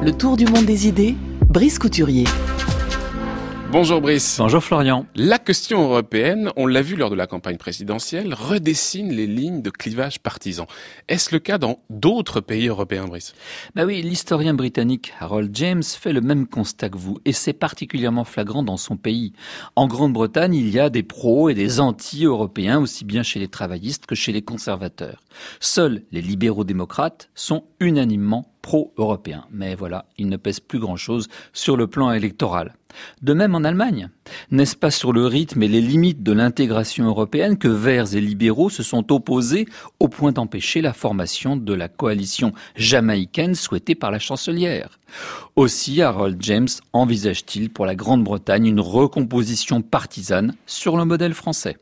Le tour du monde des idées, Brice Couturier. Bonjour Brice. Bonjour Florian. La question européenne, on l'a vu lors de la campagne présidentielle, redessine les lignes de clivage partisan. Est-ce le cas dans d'autres pays européens, Brice? Bah oui, l'historien britannique Harold James fait le même constat que vous, et c'est particulièrement flagrant dans son pays. En Grande-Bretagne, il y a des pros et des anti-européens, aussi bien chez les travaillistes que chez les conservateurs. Seuls les libéraux-démocrates sont unanimement pro-européens. Mais voilà, ils ne pèsent plus grand-chose sur le plan électoral. De même en Allemagne. N'est-ce pas sur le rythme et les limites de l'intégration européenne que Verts et libéraux se sont opposés au point d'empêcher la formation de la coalition jamaïcaine souhaitée par la chancelière? Aussi Harold James envisage-t-il pour la Grande-Bretagne une recomposition partisane sur le modèle français?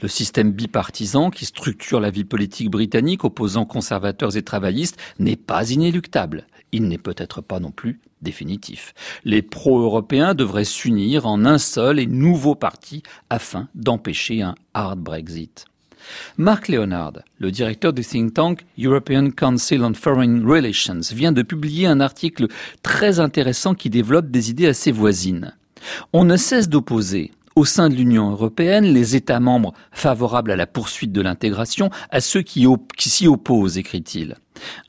Le système bipartisan qui structure la vie politique britannique opposant conservateurs et travaillistes n'est pas inéluctable. Il n'est peut-être pas non plus définitif. Les pro-européens devraient s'unir en un seul et nouveau parti afin d'empêcher un hard Brexit. Mark Leonard, le directeur du think tank European Council on Foreign Relations, vient de publier un article très intéressant qui développe des idées assez voisines. On ne cesse d'opposer au sein de l'Union européenne les États membres favorables à la poursuite de l'intégration à ceux qui, s'y opposent, écrit-il.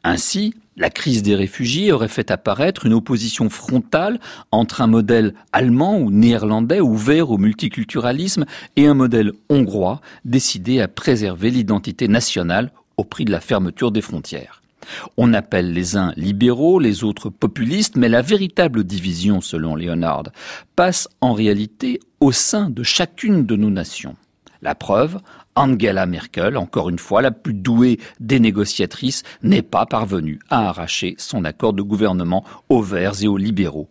Ainsi, la crise des réfugiés aurait fait apparaître une opposition frontale entre un modèle allemand ou néerlandais ouvert au multiculturalisme et un modèle hongrois décidé à préserver l'identité nationale au prix de la fermeture des frontières. On appelle les uns libéraux, les autres populistes, mais la véritable division, selon Leonard, passe en réalité au sein de chacune de nos nations. La preuve, Angela Merkel, encore une fois la plus douée des négociatrices, n'est pas parvenue à arracher son accord de gouvernement aux Verts et aux libéraux.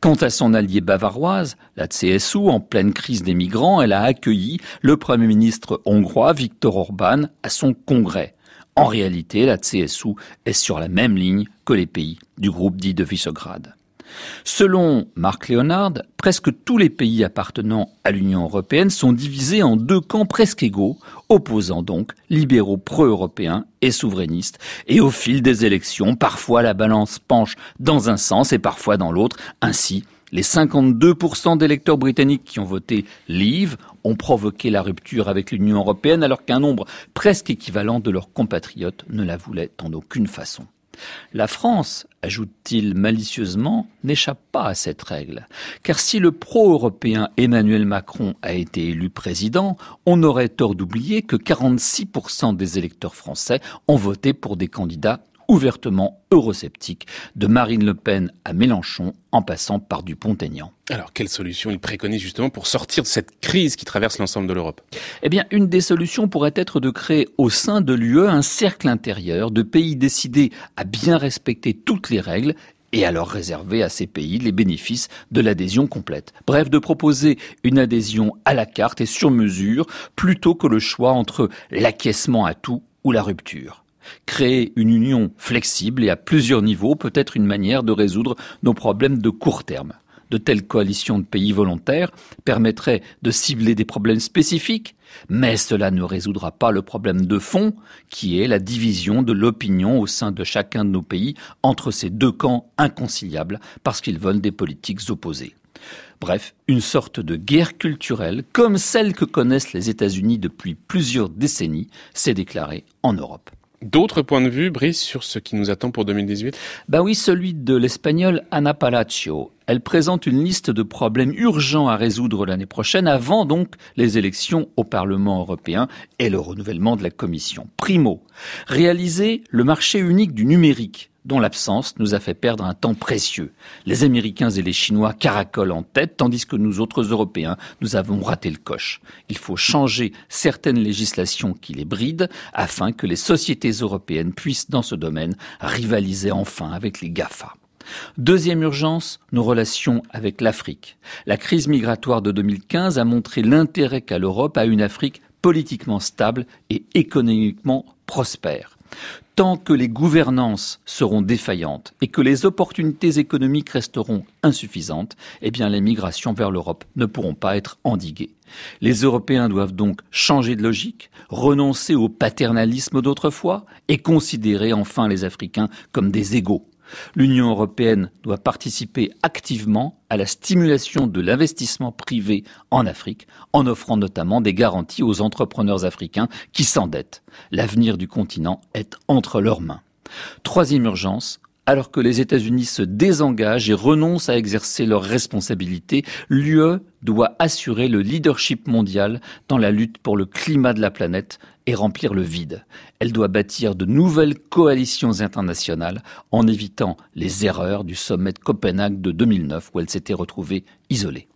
Quant à son alliée bavaroise, la CSU, en pleine crise des migrants, elle a accueilli le Premier ministre hongrois Viktor Orban à son congrès. En réalité, la CSU est sur la même ligne que les pays du groupe dit de Visegrad. Selon Marc Leonard, presque tous les pays appartenant à l'Union européenne sont divisés en deux camps presque égaux, opposant donc libéraux pro-européens et souverainistes. Et au fil des élections, parfois la balance penche dans un sens et parfois dans l'autre. Ainsi, les 52% d'électeurs britanniques qui ont voté Leave ont provoqué la rupture avec l'Union européenne alors qu'un nombre presque équivalent de leurs compatriotes ne la voulait en aucune façon. La France, ajoute-t-il malicieusement, n'échappe pas à cette règle. Car si le pro-européen Emmanuel Macron a été élu président, on aurait tort d'oublier que 46% des électeurs français ont voté pour des candidats ouvertement eurosceptique, de Marine Le Pen à Mélenchon, en passant par Dupont-Aignan. Alors, quelle solution il préconise justement pour sortir de cette crise qui traverse l'ensemble de l'Europe? Eh bien, une des solutions pourrait être de créer au sein de l'UE un cercle intérieur de pays décidés à bien respecter toutes les règles et alors réserver à ces pays les bénéfices de l'adhésion complète. Bref, de proposer une adhésion à la carte et sur mesure plutôt que le choix entre l'acquiescement à tout ou la rupture. Créer une union flexible et à plusieurs niveaux peut être une manière de résoudre nos problèmes de court terme. De telles coalitions de pays volontaires permettraient de cibler des problèmes spécifiques, mais cela ne résoudra pas le problème de fond, qui est la division de l'opinion au sein de chacun de nos pays entre ces deux camps inconciliables parce qu'ils veulent des politiques opposées. Bref, une sorte de guerre culturelle, comme celle que connaissent les États-Unis depuis plusieurs décennies, s'est déclarée en Europe. D'autres points de vue, Brice, sur ce qui nous attend pour 2018 Ben oui, celui de l'espagnol Ana Palacio. Elle présente une liste de problèmes urgents à résoudre l'année prochaine, avant donc les élections au Parlement européen et le renouvellement de la Commission. Primo, réaliser le marché unique du numérique dont l'absence nous a fait perdre un temps précieux. Les Américains et les Chinois caracolent en tête, tandis que nous autres Européens, nous avons raté le coche. Il faut changer certaines législations qui les brident afin que les sociétés européennes puissent, dans ce domaine, rivaliser enfin avec les GAFA. Deuxième urgence, nos relations avec l'Afrique. La crise migratoire de 2015 a montré l'intérêt qu'a l'Europe à une Afrique politiquement stable et économiquement prospère. Tant que les gouvernances seront défaillantes et que les opportunités économiques resteront insuffisantes, eh bien les migrations vers l'Europe ne pourront pas être endiguées. Les Européens doivent donc changer de logique, renoncer au paternalisme d'autrefois et considérer enfin les Africains comme des égaux. L'Union européenne doit participer activement à la stimulation de l'investissement privé en Afrique, en offrant notamment des garanties aux entrepreneurs africains qui s'endettent. L'avenir du continent est entre leurs mains. Troisième urgence, alors que les États-Unis se désengagent et renoncent à exercer leurs responsabilités, l'UE doit assurer le leadership mondial dans la lutte pour le climat de la planète et remplir le vide. Elle doit bâtir de nouvelles coalitions internationales en évitant les erreurs du sommet de Copenhague de 2009 où elle s'était retrouvée isolée.